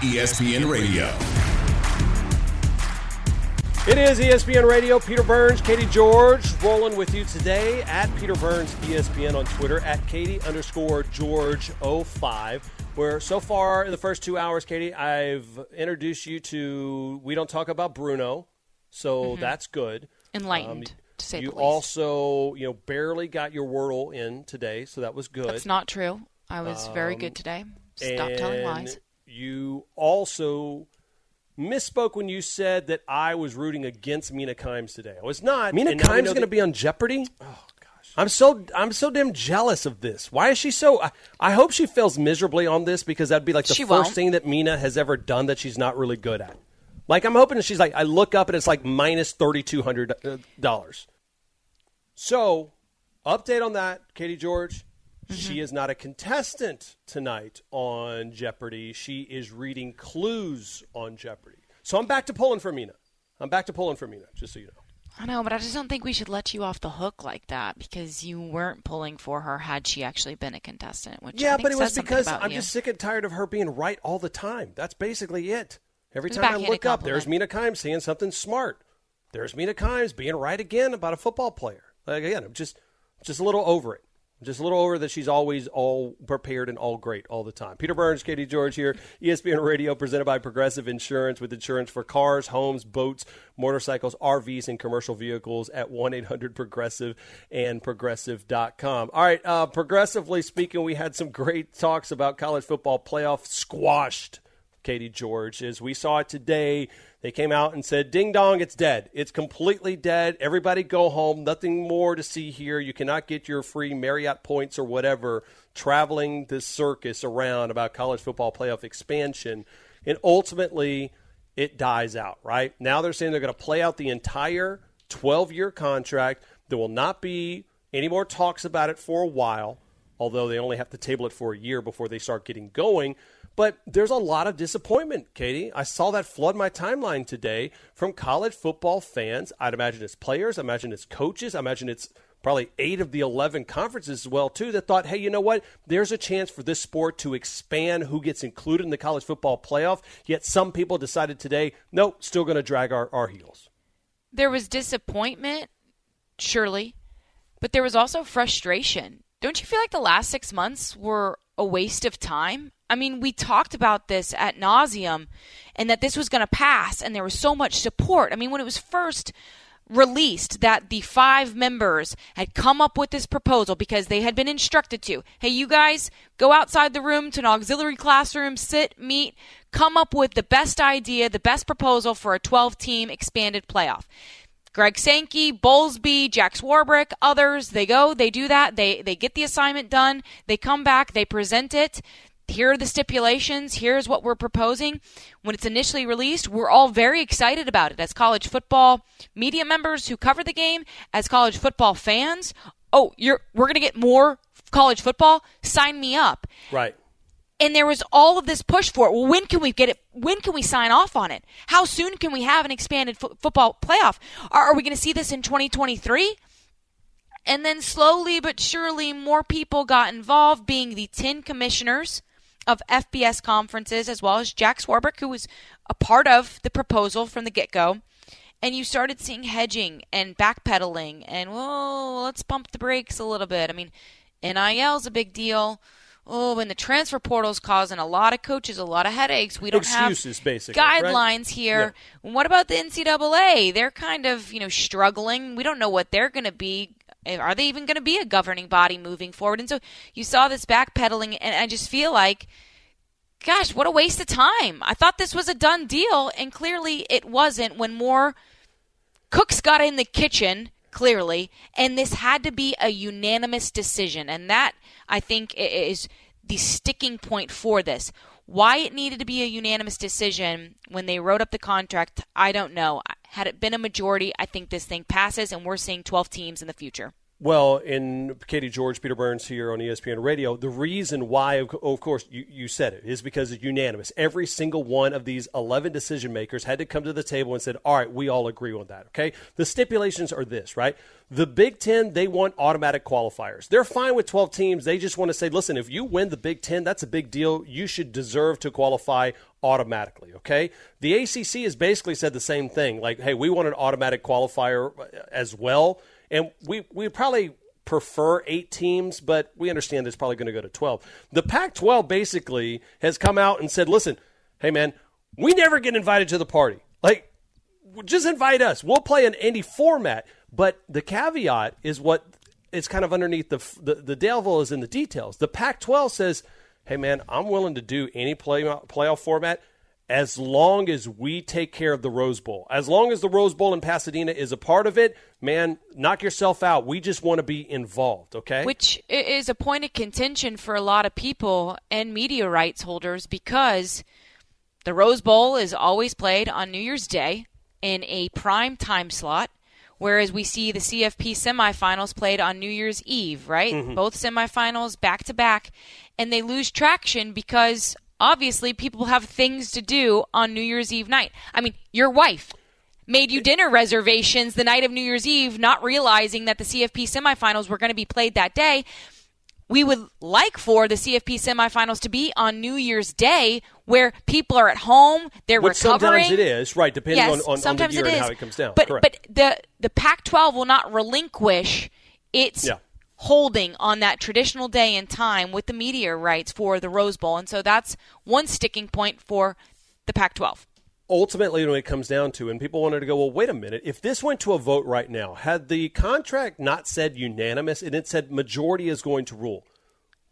ESPN Radio. It is ESPN Radio. Peter Burns, Katie George, rolling with you today at Peter Burns ESPN on Twitter at Katie underscore George 05. Where so far in the first two hours, Katie, I've introduced you to We Don't Talk About Bruno, so Mm-hmm. that's good. Enlightened, Um, to say you the least. also, you know, barely got your Wordle in today, so that was good. That's not true. I was very good today. Stop telling lies. You also misspoke when you said that I was rooting against Mina Kimes today. I was not. Mina And now we Kimes know going to be on Jeopardy? Oh gosh. I'm so I'm so damn jealous of this. Why is she so? I, I hope she fails miserably on this because that'd be like the She 1st won't. thing that Mina has ever done that she's not really good at. Like I'm hoping she's like I look up and it's like minus thirty two hundred uh, dollars. So, update on that, Katie George. Mm-hmm. She is not a contestant tonight on Jeopardy. She is reading clues on Jeopardy. So I'm back to pulling for Mina. I'm back to pulling for Mina, just so you know. I know, but I just don't think we should let you off the hook like that because you weren't pulling for her had she actually been a contestant. Which I Yeah, but it was because I'm you. just sick and tired of her being right all the time. That's basically it. Every It's a time I look up, there's Mina. Kimes saying something smart. There's Mina Kimes being right again about a football player. Like, again, I'm just just a little over it. Just a little over that she's always all prepared and all great all the time. Peter Burns, Katie George here, ESPN Radio, presented by Progressive Insurance with insurance for cars, homes, boats, motorcycles, RVs, and commercial vehicles at 1 800 Progressive and Progressive.com. All right, uh, progressively speaking, we had some great talks about college football playoff squashed. Katie George. As we saw it today, they came out and said, Ding dong, it's dead. It's completely dead. Everybody go home. Nothing more to see here. You cannot get your free Marriott points or whatever traveling this circus around about college football playoff expansion. And ultimately, it dies out, right? Now they're saying they're going to play out the entire 12 year contract. There will not be any more talks about it for a while, although they only have to table it for a year before they start getting going. But there's a lot of disappointment, Katie. I saw that flood my timeline today from college football fans. I'd imagine it's players, I imagine it's coaches, I imagine it's probably eight of the 11 conferences as well, too, that thought, hey, you know what? There's a chance for this sport to expand who gets included in the college football playoff. Yet some people decided today, nope, still going to drag our, our heels. there was disappointment, surely, but there was also frustration. Don't you feel like the last six months were a waste of time? I mean, we talked about this at nauseum, and that this was going to pass, and there was so much support. I mean, when it was first released that the five members had come up with this proposal because they had been instructed to hey you guys go outside the room to an auxiliary classroom sit meet come up with the best idea the best proposal for a 12 team expanded playoff Greg Sankey, Bowlesby, Jack Swarbrick, others, they go, they do that, they they get the assignment done, they come back, they present it. Here are the stipulations, here's what we're proposing. When it's initially released, we're all very excited about it as college football media members who cover the game, as college football fans. Oh, you're we're going to get more college football? Sign me up Right. And there was all of this push for it. Well, when can we get it? When can we sign off on it? How soon can we have an expanded fo- football playoff? Are, are we going to see this in 2023? And then slowly but surely, more people got involved, being the 10 commissioners of FBS conferences, as well as Jack Swarbrick, who was a part of the proposal from the get go. And you started seeing hedging and backpedaling, and whoa, let's pump the brakes a little bit. I mean, NIL is a big deal. Oh, and the transfer portal's causing a lot of coaches a lot of headaches. We don't Excuses, have basically, right? guidelines here. What about the NCAA? They're kind of you know struggling. We don't know what they're going to be. Are they even going to be a governing body moving forward? And so you saw this backpedaling, and I just feel like, gosh, what a waste of time. I thought this was a done deal, and clearly it wasn't. When more cooks got in the kitchen clearly and this had to be a unanimous decision and that i think is the sticking point for this. Why it needed to be a unanimous decision when they wrote up the contract i don't know. Had it been a majority i think this thing passes and we're seeing 12 teams in the future Well, in Katie George, Peter Burns here on ESPN Radio, the reason why, of course, you, you said it, is because it's unanimous. Every single one of these 11 decision makers had to come to the table and said, all right, we all agree on that, okay? The stipulations are this, right? The Big Ten, they want automatic qualifiers. They're fine with 12 teams. They just want to say, listen, if you win the Big Ten, that's a big deal. You should deserve to qualify automatically, okay? The ACC has basically said the same thing, like, hey, we want an automatic qualifier uh, as well and we we probably prefer eight teams, but we understand it's probably going to go to 12. The Pac 12 basically has come out and said, listen, hey, man, we never get invited to the party. Like, just invite us. We'll play in any format. But the caveat is what it's kind of underneath the, the, the devil is in the details. The Pac 12 says, hey, man, I'm willing to do any play, playoff format as long as we take care of the Rose Bowl. As long as the Rose Bowl in Pasadena is a part of it, man, knock yourself out. We just want to be involved, okay? Which is a point of contention for a lot of people and media rights holders because the Rose Bowl is always played on New Year's Day in a prime time slot. Whereas we see the CFP semifinals played on New Year's Eve, right? Mm-hmm. Both semifinals back to back. And they lose traction because obviously people have things to do on New Year's Eve night. I mean, your wife made you dinner reservations the night of New Year's Eve, not realizing that the CFP semifinals were going to be played that day. We would like for the CFP semifinals to be on New Year's Day, where people are at home, they're Which recovering. Sometimes it is right, depending yes, on, on, sometimes on it is. how it comes down. But Correct. but the the Pac-12 will not relinquish its yeah holding on that traditional day and time with the media rights for the Rose Bowl. And so that's one sticking point for the Pac 12. Ultimately, when it comes down to, and people wanted to go, well, wait a minute, if this went to a vote right now, had the contract not said unanimous and it said majority is going to rule,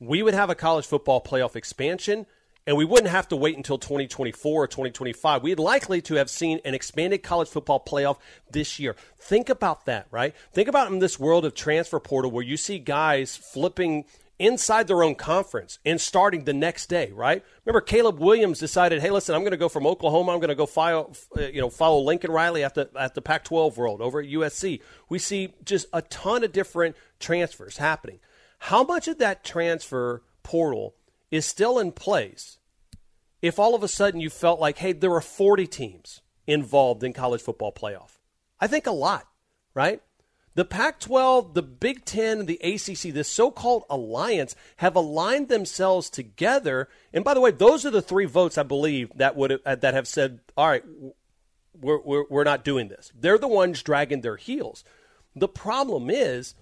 we would have a college football playoff expansion and we wouldn't have to wait until 2024 or 2025. We'd likely to have seen an expanded college football playoff this year. Think about that, right? Think about in this world of transfer portal where you see guys flipping inside their own conference and starting the next day, right? Remember Caleb Williams decided, "Hey, listen, I'm going to go from Oklahoma. I'm going to go follow, uh, you know, follow Lincoln Riley at the at the Pac-12 world over at USC." We see just a ton of different transfers happening. How much of that transfer portal is still in place if all of a sudden you felt like, hey, there are 40 teams involved in college football playoff? I think a lot, right? The Pac 12, the Big Ten, the ACC, this so called alliance, have aligned themselves together. And by the way, those are the three votes, I believe, that, would have, that have said, all right, we're, we're, we're not doing this. They're the ones dragging their heels. The problem is,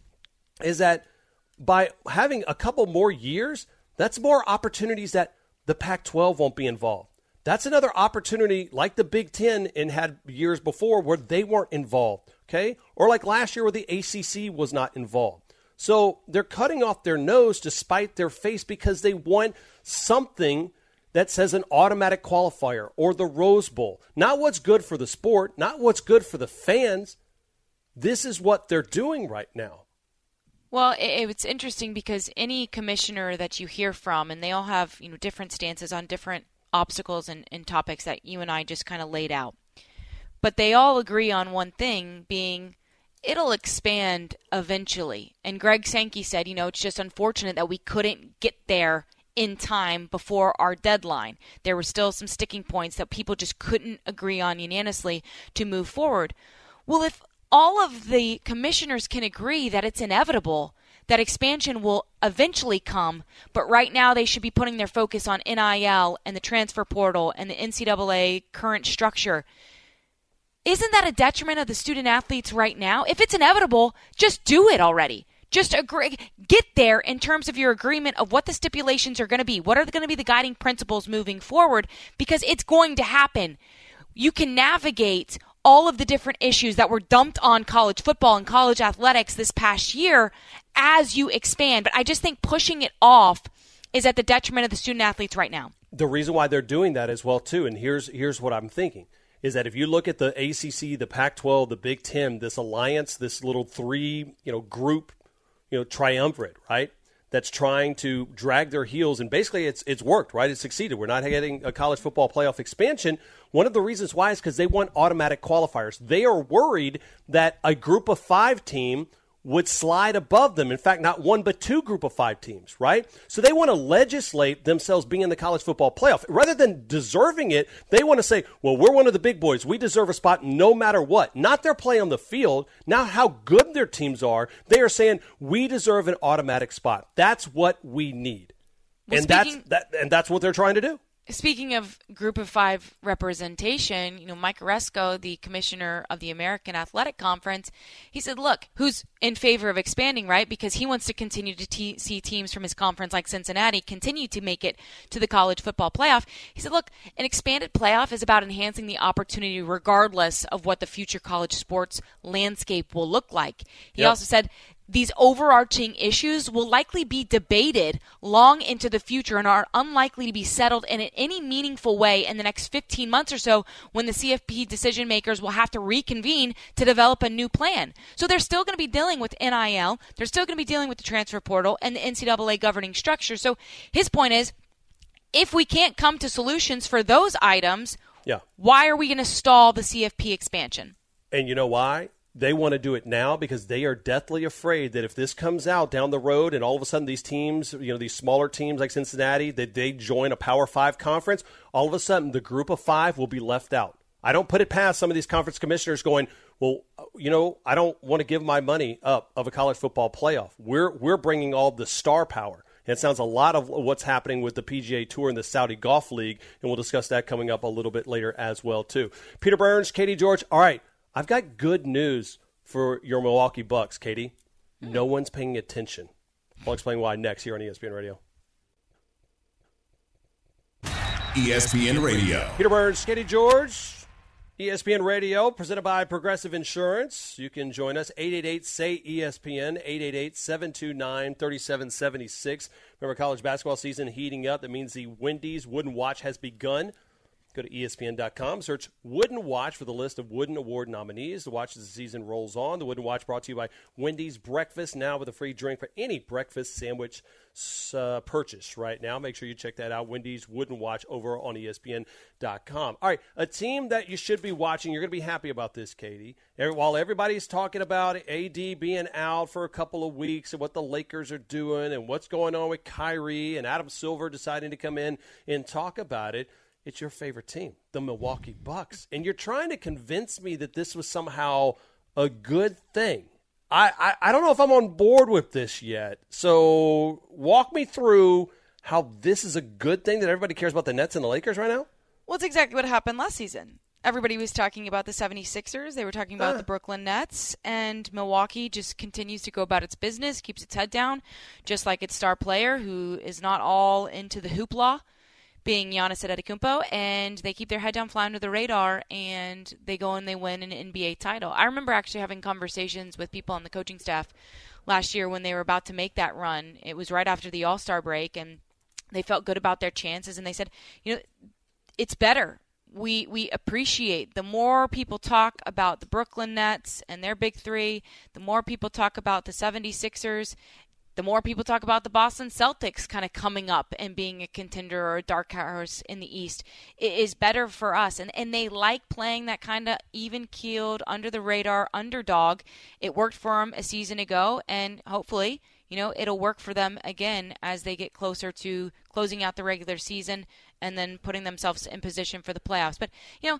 is that by having a couple more years, that's more opportunities that the Pac 12 won't be involved. That's another opportunity like the Big Ten and had years before where they weren't involved, okay? Or like last year where the ACC was not involved. So they're cutting off their nose to spite their face because they want something that says an automatic qualifier or the Rose Bowl. Not what's good for the sport, not what's good for the fans. This is what they're doing right now. Well, it, it's interesting because any commissioner that you hear from, and they all have you know different stances on different obstacles and, and topics that you and I just kind of laid out, but they all agree on one thing, being it'll expand eventually. And Greg Sankey said, you know, it's just unfortunate that we couldn't get there in time before our deadline. There were still some sticking points that people just couldn't agree on unanimously to move forward. Well, if all of the commissioners can agree that it's inevitable that expansion will eventually come, but right now they should be putting their focus on NIL and the transfer portal and the NCAA current structure. Isn't that a detriment of the student athletes right now? If it's inevitable, just do it already. Just agree, get there in terms of your agreement of what the stipulations are going to be. What are going to be the guiding principles moving forward? Because it's going to happen. You can navigate all of the different issues that were dumped on college football and college athletics this past year as you expand. But I just think pushing it off is at the detriment of the student athletes right now. The reason why they're doing that as well too, and here's here's what I'm thinking is that if you look at the ACC, the Pac-12, the Big Ten, this alliance, this little three you know group, you know triumvirate, right? That's trying to drag their heels, and basically it's it's worked, right? It's succeeded. We're not getting a college football playoff expansion one of the reasons why is because they want automatic qualifiers. They are worried that a group of five team would slide above them. In fact, not one but two group of five teams, right? So they want to legislate themselves being in the college football playoff. Rather than deserving it, they want to say, well, we're one of the big boys. We deserve a spot no matter what. Not their play on the field, not how good their teams are. They are saying, we deserve an automatic spot. That's what we need. Well, and speaking- that's that, and that's what they're trying to do. Speaking of group of five representation, you know, Mike Aresco, the commissioner of the American Athletic Conference, he said, look, who's in favor of expanding, right? Because he wants to continue to te- see teams from his conference like Cincinnati continue to make it to the college football playoff. He said, look, an expanded playoff is about enhancing the opportunity regardless of what the future college sports landscape will look like. He yep. also said, these overarching issues will likely be debated long into the future and are unlikely to be settled in any meaningful way in the next 15 months or so when the CFP decision makers will have to reconvene to develop a new plan. So they're still going to be dealing with NIL, they're still going to be dealing with the transfer portal and the NCAA governing structure. So his point is if we can't come to solutions for those items, yeah. why are we going to stall the CFP expansion? And you know why? They want to do it now because they are deathly afraid that if this comes out down the road and all of a sudden these teams, you know, these smaller teams like Cincinnati, that they join a Power Five conference, all of a sudden the group of five will be left out. I don't put it past some of these conference commissioners going, well, you know, I don't want to give my money up of a college football playoff. We're we're bringing all the star power. And it sounds a lot of what's happening with the PGA Tour and the Saudi Golf League, and we'll discuss that coming up a little bit later as well too. Peter Burns, Katie George. All right, I've got good news for your Milwaukee Bucks, Katie. No one's paying attention. I'll explain why next here on ESPN Radio. ESPN Radio. Peter Burns, Katie George, ESPN Radio, presented by Progressive Insurance. You can join us, 888 say ESPN, 888 729 3776. Remember, college basketball season heating up. That means the Wendy's Wooden Watch has begun. Go to ESPN.com, search Wooden Watch for the list of Wooden Award nominees. The watch as the season rolls on. The Wooden Watch brought to you by Wendy's Breakfast, now with a free drink for any breakfast sandwich uh, purchase right now. Make sure you check that out. Wendy's Wooden Watch over on ESPN.com. All right, a team that you should be watching. You're going to be happy about this, Katie. While everybody's talking about AD being out for a couple of weeks and what the Lakers are doing and what's going on with Kyrie and Adam Silver deciding to come in and talk about it it's your favorite team, the Milwaukee Bucks. And you're trying to convince me that this was somehow a good thing. I, I, I don't know if I'm on board with this yet. So walk me through how this is a good thing that everybody cares about the Nets and the Lakers right now. Well, it's exactly what happened last season. Everybody was talking about the 76ers. They were talking about ah. the Brooklyn Nets. And Milwaukee just continues to go about its business, keeps its head down, just like its star player, who is not all into the hoopla being Giannis Antetokounmpo, and they keep their head down, fly under the radar, and they go and they win an NBA title. I remember actually having conversations with people on the coaching staff last year when they were about to make that run. It was right after the All Star break, and they felt good about their chances, and they said, you know, it's better. We we appreciate the more people talk about the Brooklyn Nets and their big three, the more people talk about the 76ers the more people talk about the Boston Celtics kind of coming up and being a contender or a dark horse in the East, it is better for us. And, and they like playing that kind of even keeled, under the radar underdog. It worked for them a season ago, and hopefully, you know, it'll work for them again as they get closer to closing out the regular season and then putting themselves in position for the playoffs. But, you know,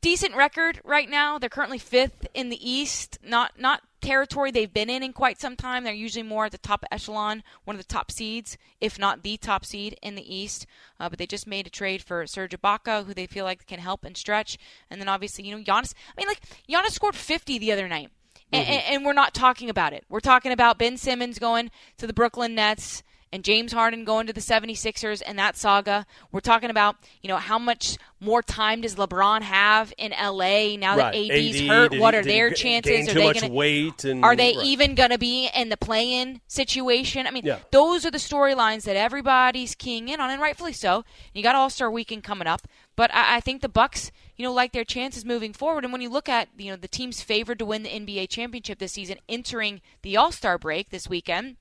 decent record right now. They're currently fifth in the East. Not not territory they've been in in quite some time. They're usually more at the top echelon, one of the top seeds, if not the top seed in the East. Uh, but they just made a trade for Serge Ibaka, who they feel like can help and stretch. And then obviously, you know, Giannis. I mean, like Giannis scored 50 the other night. Mm-hmm. And, and, we're not talking about it. We're talking about Ben Simmons going to the Brooklyn Nets and James Harden going to the 76ers and that saga. We're talking about, you know, how much more time does LeBron have in LA now that right. AD's AD, hurt? What are their chances? Are they going to weight and, Are they right. even going to be in the play-in situation? I mean, yeah. those are the storylines that everybody's keying in on and rightfully so. You got All-Star weekend coming up, but I, I think the Bucks you know, like their chances moving forward. And when you look at, you know, the teams favored to win the NBA championship this season entering the All Star break this weekend,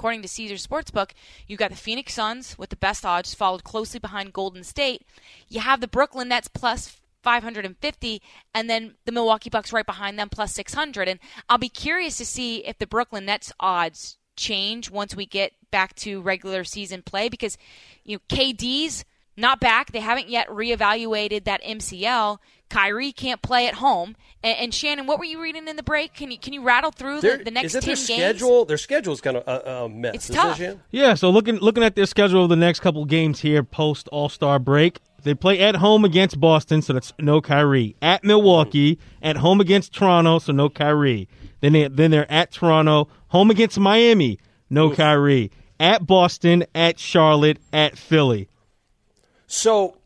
According to Caesar Sportsbook, you've got the Phoenix Suns with the best odds, followed closely behind Golden State. You have the Brooklyn Nets plus 550 and then the Milwaukee Bucks right behind them plus 600 and I'll be curious to see if the Brooklyn Nets odds change once we get back to regular season play because you know KD's not back. They haven't yet reevaluated that MCL Kyrie can't play at home and, and Shannon what were you reading in the break can you can you rattle through the, the next is 10 their games schedule their schedule is kind of a, a uh, uh, mess It's is tough. It, Yeah, so looking looking at their schedule of the next couple games here post All Star break, they play at home against Boston, so that's no Kyrie. At Milwaukee, at home against Toronto, so no Kyrie. Then they then they're at Toronto, home against Miami, no Kyrie. At Boston, at Charlotte, at Philly. so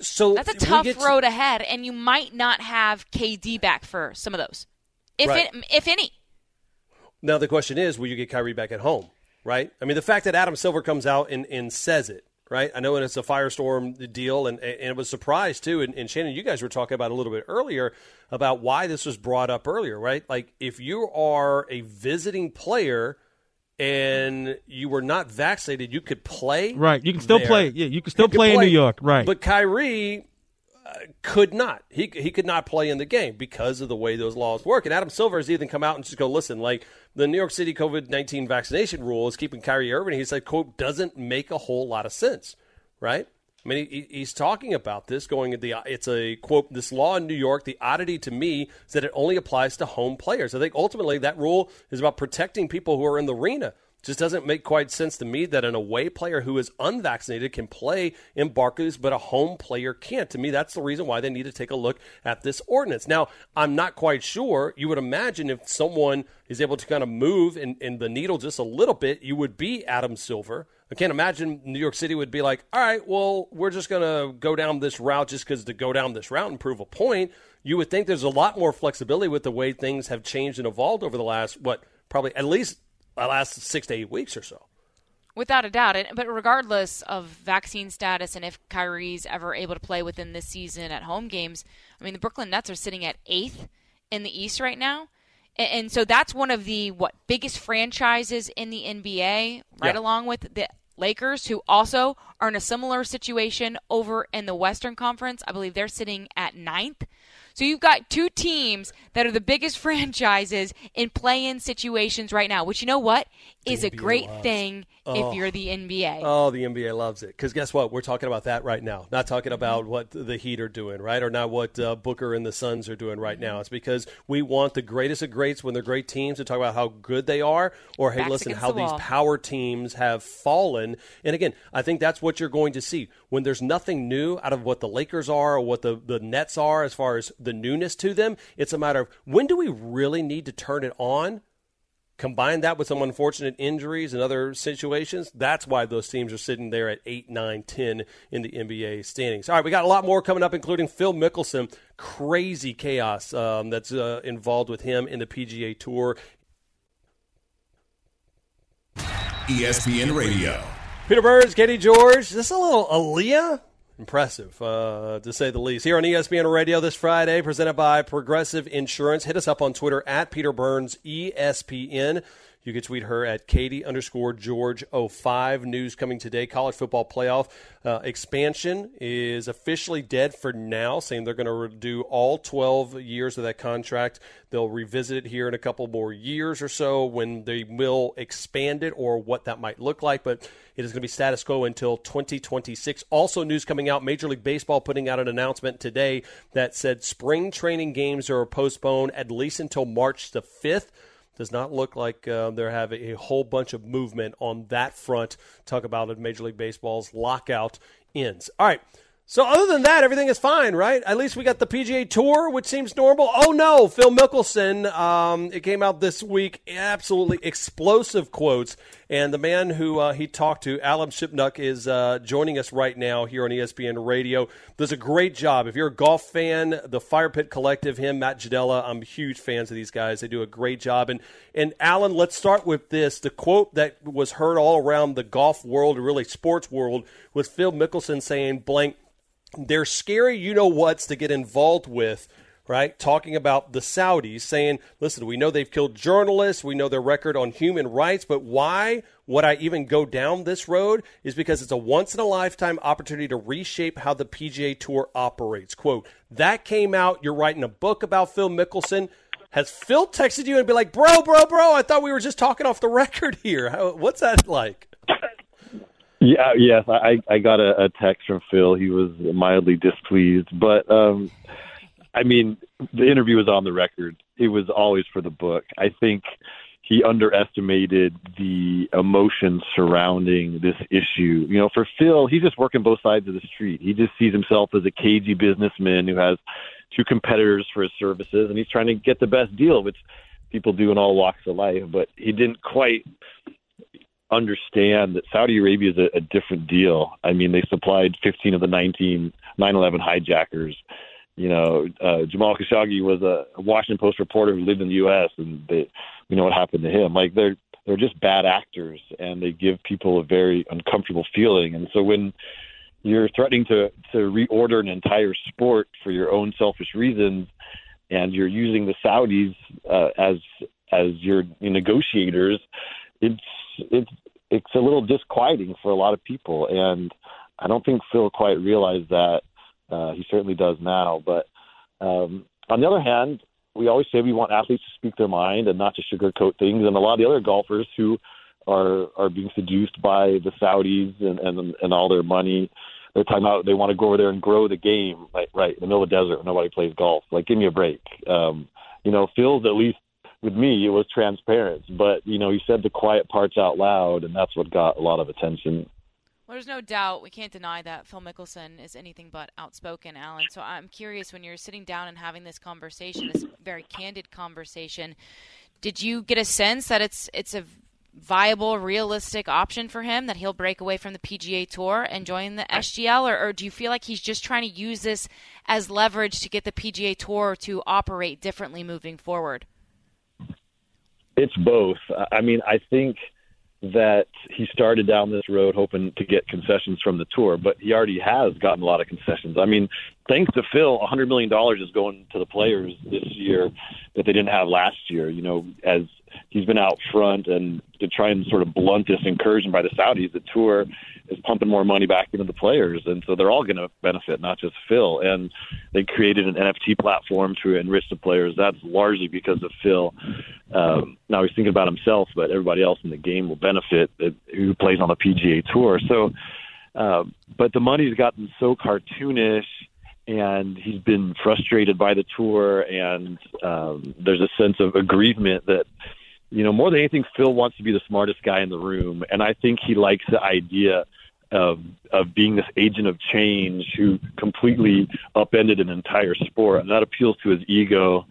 so That's a tough get to- road ahead, and you might not have KD back for some of those, if Right. it, if any. Now the question is, will you get Kyrie back at home? Right? I mean, the fact that Adam Silver comes out and, and says it, right? I know it's a firestorm deal, and, and it was a surprise too. And, and Shannon, you guys were talking about a little bit earlier about why this was brought up earlier, right? Like if you are a visiting player and you were not vaccinated, you could play. Right. You can still there. play. Yeah, you can still You could play, in New York. Right. But Kyrie uh, could not. He he could not play in the game because of the way those laws work. And Adam Silver has even come out and just go, listen, like the New York City COVID nineteen vaccination rule is keeping Kyrie Irving. He said, quote, doesn't make a whole lot of sense, right? I mean, he, he's talking about this going. The it's a quote. This law in New York. The oddity to me is that it only applies to home players. I think ultimately that rule is about protecting people who are in the arena. Just doesn't make quite sense to me that an away player who is unvaccinated can play in Barclays, but a home player can't. To me, that's the reason why they need to take a look at this ordinance. Now, I'm not quite sure. You would imagine if someone is able to kind of move in, in the needle just a little bit, you would be Adam Silver. I can't imagine New York City would be like, all right, well, we're just going to go down this route just because to go down this route and prove a point. You would think there's a lot more flexibility with the way things have changed and evolved over the last, what, probably at least the last six to eight weeks or so. Without a doubt. And, but regardless of vaccine status and if Kyrie's ever able to play within this season at home games, I mean, the Brooklyn Nets are sitting at eighth in the East right now. And, and so that's one of the what biggest franchises in the NBA, right Yeah. along with the Lakers, who also are in a similar situation over in the Western Conference. I believe they're sitting at ninth. So you've got two teams that are the biggest franchises in play-in situations right now, which you know what is a great loves. thing if you're the NBA. Oh, the NBA loves it because guess what? We're talking about that right now. Not talking Mm-hmm. about what the Heat are doing, right, or not what uh, Booker and the Suns are doing right Mm-hmm. now. It's because we want the greatest of greats when they're great teams to talk about how good they are, or hey, Backs listen, how the these power teams have fallen. And again, I think that's what you're going to see when there's nothing new out of what the Lakers are or what the the Nets are as far as the newness to them. It's a matter of when do we really need to turn it on Combine that with some unfortunate injuries and other situations. That's why those teams are sitting there at 8, 9, 10 in the NBA standings. All right, we got a lot more coming up, including Phil Mickelson. Crazy chaos um, that's uh, involved with him in the PGA Tour. ESPN Radio. Peter Burns, Katie George. This is this a little Aaliyah? Impressive, uh, to say the least. Here on ESPN Radio this Friday, presented by Progressive Insurance. Hit us up on Twitter at Peter Burns ESPN. You can tweet her at Katie underscore George 05. News coming today. College football playoff uh, expansion is officially dead for now, saying they're going to do all 12 years of that contract. They'll revisit it here in a couple more years or so when they will expand it or what that might look like. But it is going to be status quo until 2026. Also, news coming out Major League Baseball putting out an announcement today that said spring training games are postponed at least until March the 5th does not look like uh, they're having a whole bunch of movement on that front. Talk about it, Major League Baseball's lockout ends. All right. So other than that, everything is fine, right? At least we got the PGA Tour, which seems normal. Oh no, Phil Mickelson. Um, it came out this week. Absolutely explosive quotes, and the man who uh, he talked to, Alan Shipnuck, is uh, joining us right now here on ESPN Radio. Does a great job. If you're a golf fan, the Fire Pit Collective, him, Matt Ginella, I'm huge fans of these guys. They do a great job. And and Alan, let's start with this. The quote that was heard all around the golf world, or really sports world, was Phil Mickelson saying, "Blank." they're scary you know what's to get involved with right? Talking about the Saudis, saying, listen, we know they've killed journalists, we know their record on human rights, but why would I even go down this road? Is because it's a once in a lifetime opportunity to reshape how the PGA Tour operates. Quote, that came out, you're writing a book about Phil Mickelson. Has Phil texted you and be like, bro, bro, bro, I thought we were just talking off the record here? How, what's that like? Yeah, yes, I I got a, a text from Phil. He was mildly displeased, but um, I mean, the interview was on the record. It was always for the book. I think he underestimated the emotion surrounding this issue. You know, for Phil, he's just working both sides of the street. He just sees himself as a cagey businessman who has two competitors for his services, and he's trying to get the best deal, which people do in all walks of life. But he didn't quite understand that Saudi Arabia is a, a different deal. I mean, they supplied 15 of the 19 9/11 hijackers. You know, uh, Jamal Khashoggi was a Washington Post reporter who lived in the U.S. and they, we know what happened to him. Like they're they're just bad actors, and they give people a very uncomfortable feeling. And so when you're threatening to to reorder an entire sport for your own selfish reasons, and you're using the Saudis uh, as as your negotiators, it's it's it's a little disquieting for a lot of people, and I don't think Phil quite realized that. Uh, he certainly does now, but um, on the other hand, we always say we want athletes to speak their mind and not to sugarcoat things. And a lot of the other golfers who are are being seduced by the Saudis and and, and all their money, they're talking about they want to go over there and grow the game. Right, right in the middle of the desert, nobody plays golf. Like, give me a break. Um, you know, Phil's at least with me, it was transparent. But you know, he said the quiet parts out loud, and that's what got a lot of attention. Well, there's no doubt we can't deny that Phil Mickelson is anything but outspoken, Alan. So I'm curious when you're sitting down and having this conversation, this very candid conversation, did you get a sense that it's it's a viable, realistic option for him that he'll break away from the PGA Tour and join the SGL, or, or do you feel like he's just trying to use this as leverage to get the PGA Tour to operate differently moving forward? It's both. I mean, I think that he started down this road hoping to get concessions from the tour, but he already has gotten a lot of concessions. I mean, thanks to Phil, a $100 million is going to the players this year that they didn't have last year. You know, as he's been out front and to try and sort of blunt this incursion by the Saudis, the tour is pumping more money back into the players, and so they're all going to benefit, not just Phil. And they created an NFT platform to enrich the players. That's largely because of Phil. Um, now he's thinking about himself, but everybody else in the game will benefit who plays on the PGA Tour. So, uh, but the money's gotten so cartoonish and he's been frustrated by the tour and um, there's a sense of aggrievement that you know, more than anything, Phil wants to be the smartest guy in the room, and I think he likes the idea of of being this agent of change who completely upended an entire sport, and that appeals to his ego.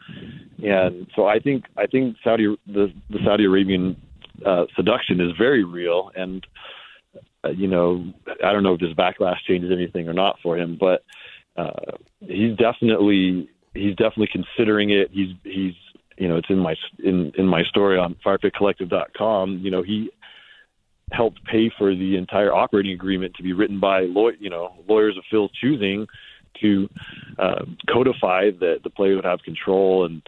And so I think I think Saudi the the Saudi Arabian uh, seduction is very real, and uh, you know I don't know if this backlash changes anything or not for him, but uh, he's definitely he's definitely considering it. He's he's you know, it's in my in in my story on firepitcollective.com. You know, he helped pay for the entire operating agreement to be written by law, you know, lawyers of Phil's choosing to uh, codify that the player would have control and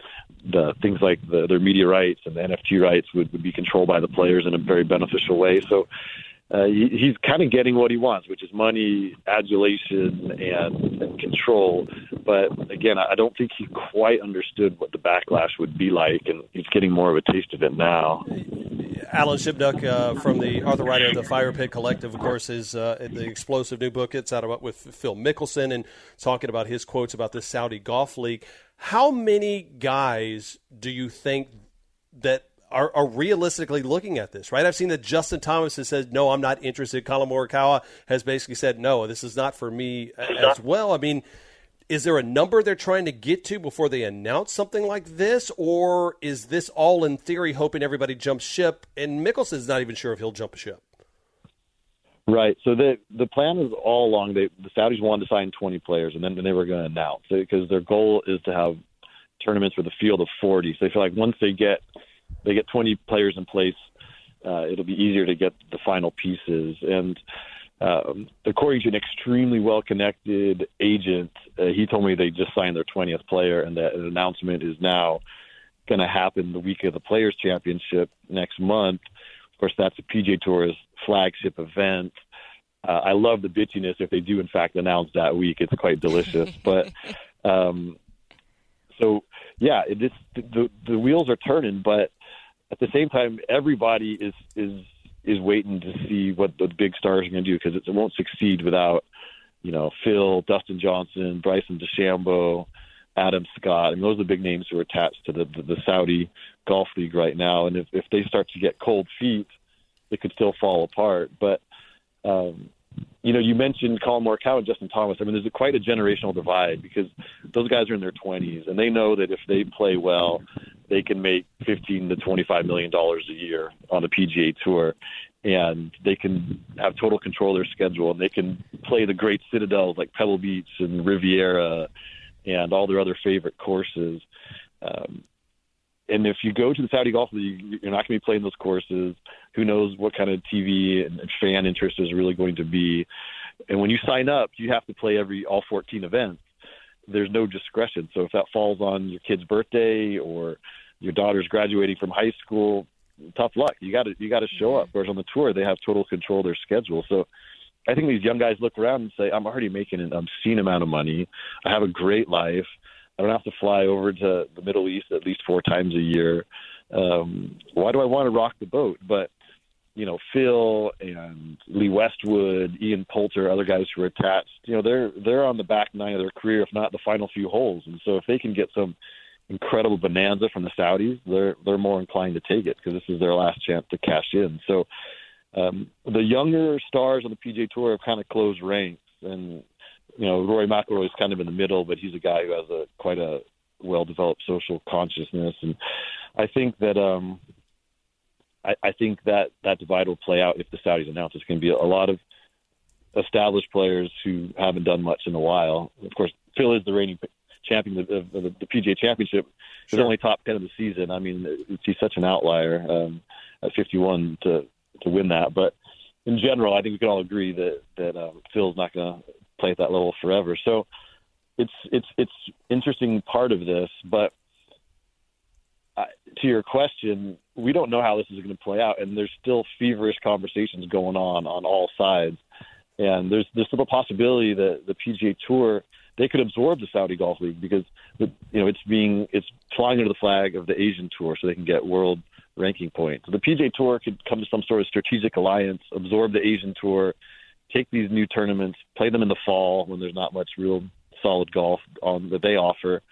the things like the, their media rights and the NFT rights would, would be controlled by the players in a very beneficial way. So uh, he, he's kind of getting what he wants, which is money, adulation, and, and control. But again, I don't think he quite understood what the backlash would be like, and he's getting more of a taste of it now. Alan Shipnuck uh, from the author writer of the Fire Pit Collective, of course, is uh, the explosive new book. It's out about with Phil Mickelson and talking about his quotes about the Saudi Golf League. How many guys do you think that are, are, realistically looking at this, right? I've seen that Justin Thomas has said, no, I'm not interested. Collin Morikawa has basically said, no, this is not for me as well. I mean, is there a number they're trying to get to before they announce something like this, or is this all in theory hoping everybody jumps ship? And Mickelson's not even sure if he'll jump a ship. Right. So the the plan is all along. They, the Saudis wanted to sign 20 players, and then they were going to announce because their goal is to have tournaments with a field of 40. So they feel like once they get they get 20 players in place, uh, it'll be easier to get the final pieces. And um, according to an extremely well-connected agent, uh, he told me they just signed their 20th player, and that an announcement is now going to happen the week of the Players Championship next month. Of course, that's the PGA Tour's flagship event. Uh, I love the bitchiness if they do in fact announce that week. It's quite delicious. but um, so yeah, it is, the the wheels are turning, but at the same time, everybody is is is waiting to see what the big stars are going to do because it won't succeed without you know Phil, Dustin Johnson, Bryson DeChambeau, Adam Scott. Mean, those are the big names who are attached to the, the, the Saudi Golf League right now. And if, if they start to get cold feet, it could still fall apart. But um, you know, you mentioned Collin Morikawa and Justin Thomas. I mean, there's a, quite a generational divide because those guys are in their 20s and they know that if they play well, they can make 15 to 25 million dollars a year on the PGA Tour, and they can have total control of their schedule and they can play the great citadels like Pebble Beach and Riviera and all their other favorite courses. Um, and if you go to the Saudi Golf League, you're not going to be playing those courses. Who knows what kind of TV and fan interest is really going to be? And when you sign up, you have to play every all 14 events. There's no discretion. So if that falls on your kid's birthday or your daughter's graduating from high school, tough luck. You got to you got to show up. Whereas on the tour, they have total control of their schedule. So I think these young guys look around and say, "I'm already making an obscene amount of money. I have a great life." I don't have to fly over to the Middle East at least four times a year. Um, why do I want to rock the boat? But you know, Phil and Lee Westwood, Ian Poulter, other guys who are attached, you know, they're they're on the back nine of their career, if not the final few holes. And so, if they can get some incredible bonanza from the Saudis, they're they're more inclined to take it because this is their last chance to cash in. So, um, the younger stars on the PGA Tour have kind of closed ranks, and you know, Rory McIlroy is kind of in the middle, but he's a guy who has a quite a well-developed social consciousness, and I think that um, I, I think that that divide will play out if the Saudis announce it's going to be a lot of established players who haven't done much in a while. Of course, Phil is the reigning champion of the, of the, the PGA Championship. He's only top ten of the season. I mean, he's such an outlier um, at 51 to to win that, but in general, I think we can all agree that that um, Phil's not going to play at that level forever. So it's it's it's interesting part of this, but to your question, we don't know how this is going to play out, and there's still feverish conversations going on on all sides, and there's there's still a possibility that the PGA Tour they could absorb the Saudi Golf League because you know it's being it's flying under the flag of the Asian Tour, so they can get world ranking points. So the PGA Tour could come to some sort of strategic alliance, absorb the Asian Tour, take these new tournaments, play them in the fall when there's not much real solid golf on that they offer,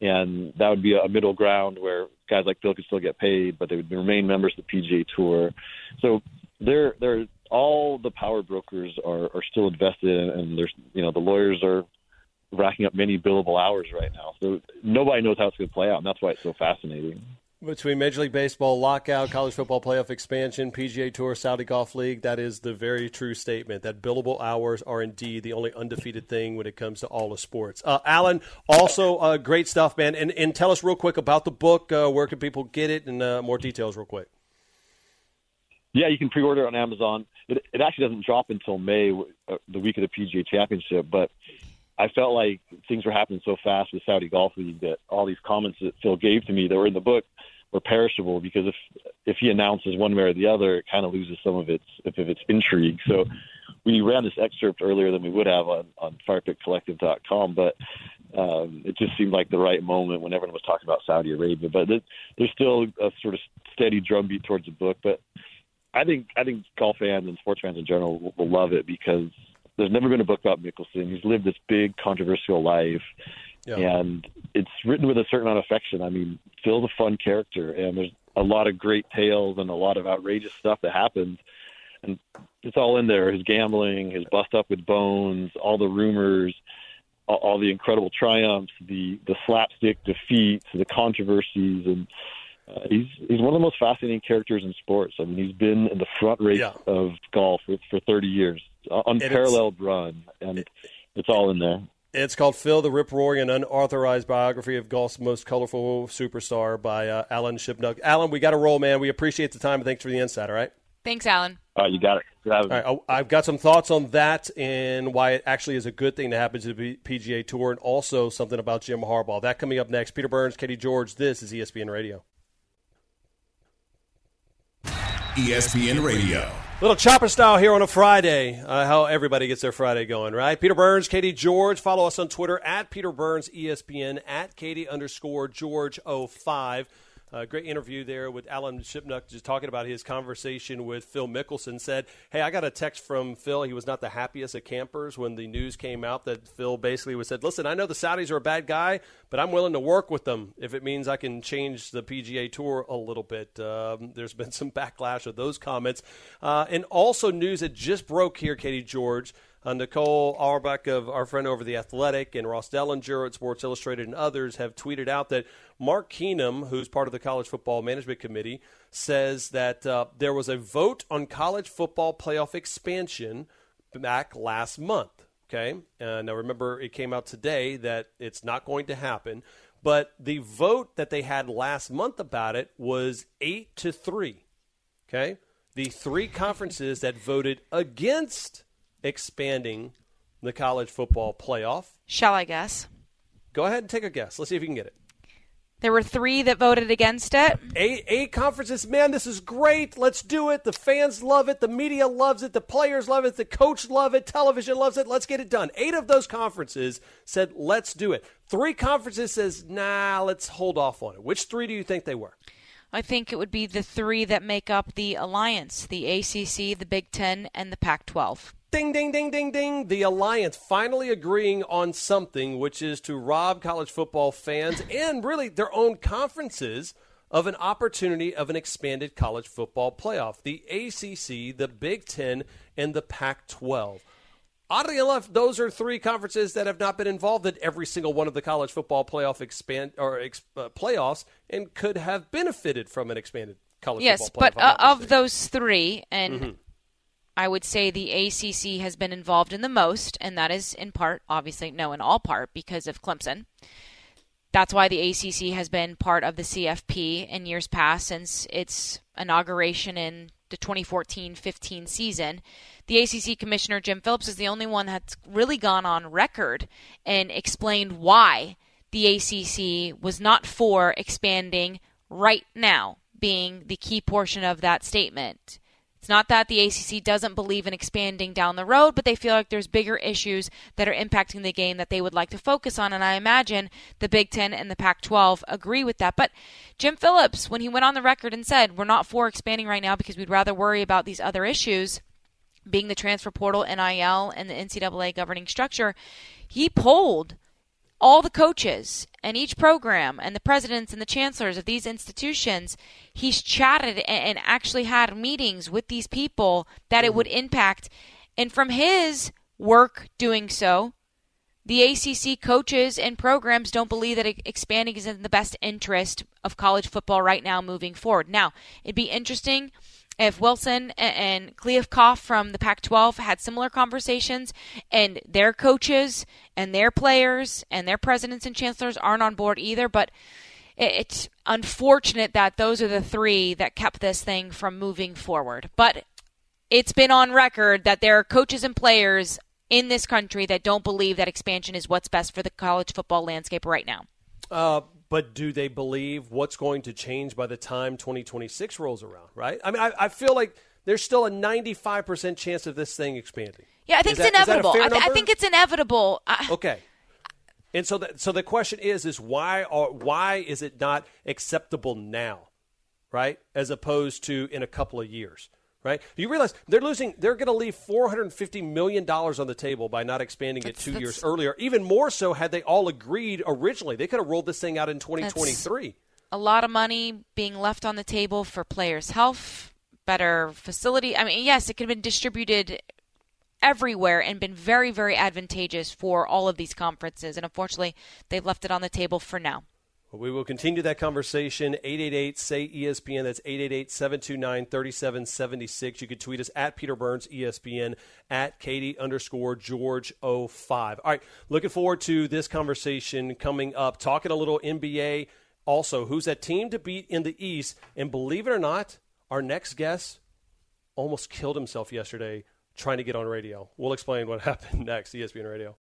and that would be a middle ground where guys like Phil could still get paid, but they would remain members of the PGA Tour. So they're they're all the power brokers are, are still invested, in, and there's you know the lawyers are racking up many billable hours right now. So nobody knows how it's going to play out, and that's why it's so fascinating. Between Major League Baseball lockout, college football playoff expansion, PGA Tour, Saudi Golf League, that is the very true statement that billable hours are indeed the only undefeated thing when it comes to all of sports. Uh, Alan, also uh, great stuff, man. And, and tell us real quick about the book. Uh, where can people get it, and uh, more details, real quick. Yeah, you can pre-order it on Amazon. It, it actually doesn't drop until May, uh, the week of the PGA Championship, but I felt like things were happening so fast with Saudi Golf League that all these comments that Phil gave to me that were in the book were perishable because if if he announces one way or the other, it kind of loses some of its if of its intrigue. So we ran this excerpt earlier than we would have on on FirePitCollective.com, but um, it just seemed like the right moment when everyone was talking about Saudi Arabia. But there's still a sort of steady drumbeat towards the book. But I think I think golf fans and sports fans in general will, will love it because there's never been a book about Mickelson. He's lived this big controversial life. Yeah. And it's written with a certain amount of affection. I mean, Phil's a fun character, and there's a lot of great tales and a lot of outrageous stuff that happens. And it's all in there his gambling, his bust up with bones, all the rumors, all, all the incredible triumphs, the, the slapstick defeats, the controversies. And uh, he's, he's one of the most fascinating characters in sports. I mean, he's been in the front race yeah. of golf for, for 30 years, unparalleled run, and it's all in there. It's called Phil the Rip Roaring, an unauthorized biography of golf's most colorful superstar by uh, Alan Shipnuck. Alan, we got to roll, man. We appreciate the time, thanks for the insight, all right? Thanks, Alan. Uh, you got it. All right, I've got some thoughts on that and why it actually is a good thing to happen to the PGA Tour, and also something about Jim Harbaugh. That coming up next. Peter Burns, Katie George. This is ESPN Radio. ESPN Radio. Little chopper style here on a Friday. Uh, how everybody gets their Friday going, right? Peter Burns, Katie George. Follow us on Twitter at Peter Burns ESPN at Katie underscore George 05. Uh, great interview there with Alan Shipnuck, just talking about his conversation with Phil Mickelson. Said, "Hey, I got a text from Phil. He was not the happiest of campers when the news came out that Phil basically was said, listen, I know the Saudis are a bad guy, but I'm willing to work with them if it means I can change the PGA Tour a little bit." Um, there's been some backlash of those comments, uh, and also news that just broke here, Katie George. Uh, Nicole Auerbach of our friend over the Athletic and Ross Dellenger at Sports Illustrated and others have tweeted out that Mark Keenum, who's part of the College Football Management Committee, says that uh, there was a vote on college football playoff expansion back last month. Okay, and now remember, it came out today that it's not going to happen. But the vote that they had last month about it was eight to three. Okay, the three conferences that voted against expanding the college football playoff. Shall I guess? Go ahead and take a guess. Let's see if you can get it. There were three that voted against it. Eight, eight conferences. Man, this is great. Let's do it. The fans love it. The media loves it. The players love it. The coach love it. Television loves it. Let's get it done. Eight of those conferences said, let's do it. Three conferences says, nah, let's hold off on it. Which three do you think they were? I think it would be the three that make up the alliance the ACC, the Big Ten, and the Pac 12. Ding, ding, ding, ding, ding. The Alliance finally agreeing on something, which is to rob college football fans and really their own conferences of an opportunity of an expanded college football playoff. The ACC, the Big Ten, and the Pac 12. Oddly enough, those are three conferences that have not been involved in every single one of the college football playoff expand or uh, playoffs and could have benefited from an expanded college. Yes, but uh, of those three, and mm-hmm. I would say the ACC has been involved in the most, and that is in part, obviously, no, in all part, because of Clemson. That's why the ACC has been part of the CFP in years past since its inauguration in the 2014 15 season. The ACC Commissioner Jim Phillips is the only one that's really gone on record and explained why the ACC was not for expanding right now, being the key portion of that statement. It's not that the ACC doesn't believe in expanding down the road, but they feel like there's bigger issues that are impacting the game that they would like to focus on. And I imagine the Big Ten and the Pac 12 agree with that. But Jim Phillips, when he went on the record and said, We're not for expanding right now because we'd rather worry about these other issues, being the transfer portal, NIL, and the NCAA governing structure, he polled all the coaches and each program and the presidents and the chancellors of these institutions, he's chatted and actually had meetings with these people that it mm-hmm. would impact. And from his work doing so, the ACC coaches and programs don't believe that expanding is in the best interest of college football right now moving forward. Now, it'd be interesting if Wilson and Kliavkoff from the Pac 12 had similar conversations and their coaches and their players and their presidents and chancellors aren't on board either, but it's unfortunate that those are the three that kept this thing from moving forward. But it's been on record that there are coaches and players in this country that don't believe that expansion is what's best for the college football landscape right now. Uh, but do they believe what's going to change by the time 2026 rolls around, right? I mean, I, I feel like there's still a 95% chance of this thing expanding. Yeah, I think is it's that, inevitable. I, th- I, think it's inevitable. okay. And so, the, so the question is, is why are, why is it not acceptable now, right? As opposed to in a couple of years right? You realize they're losing. They're going to leave four hundred and fifty million dollars on the table by not expanding that's, it two years earlier. Even more so, had they all agreed originally, they could have rolled this thing out in twenty twenty three. A lot of money being left on the table for players' health, better facility. I mean, yes, it could have been distributed everywhere and been very, very advantageous for all of these conferences. And unfortunately, they've left it on the table for now. We will continue that conversation. 888 say ESPN. That's 888 729 3776. You can tweet us at Peter Burns ESPN, at Katie underscore George 05. All right, looking forward to this conversation coming up. Talking a little NBA. Also, who's that team to beat in the East? And believe it or not, our next guest almost killed himself yesterday trying to get on radio. We'll explain what happened next. ESPN Radio.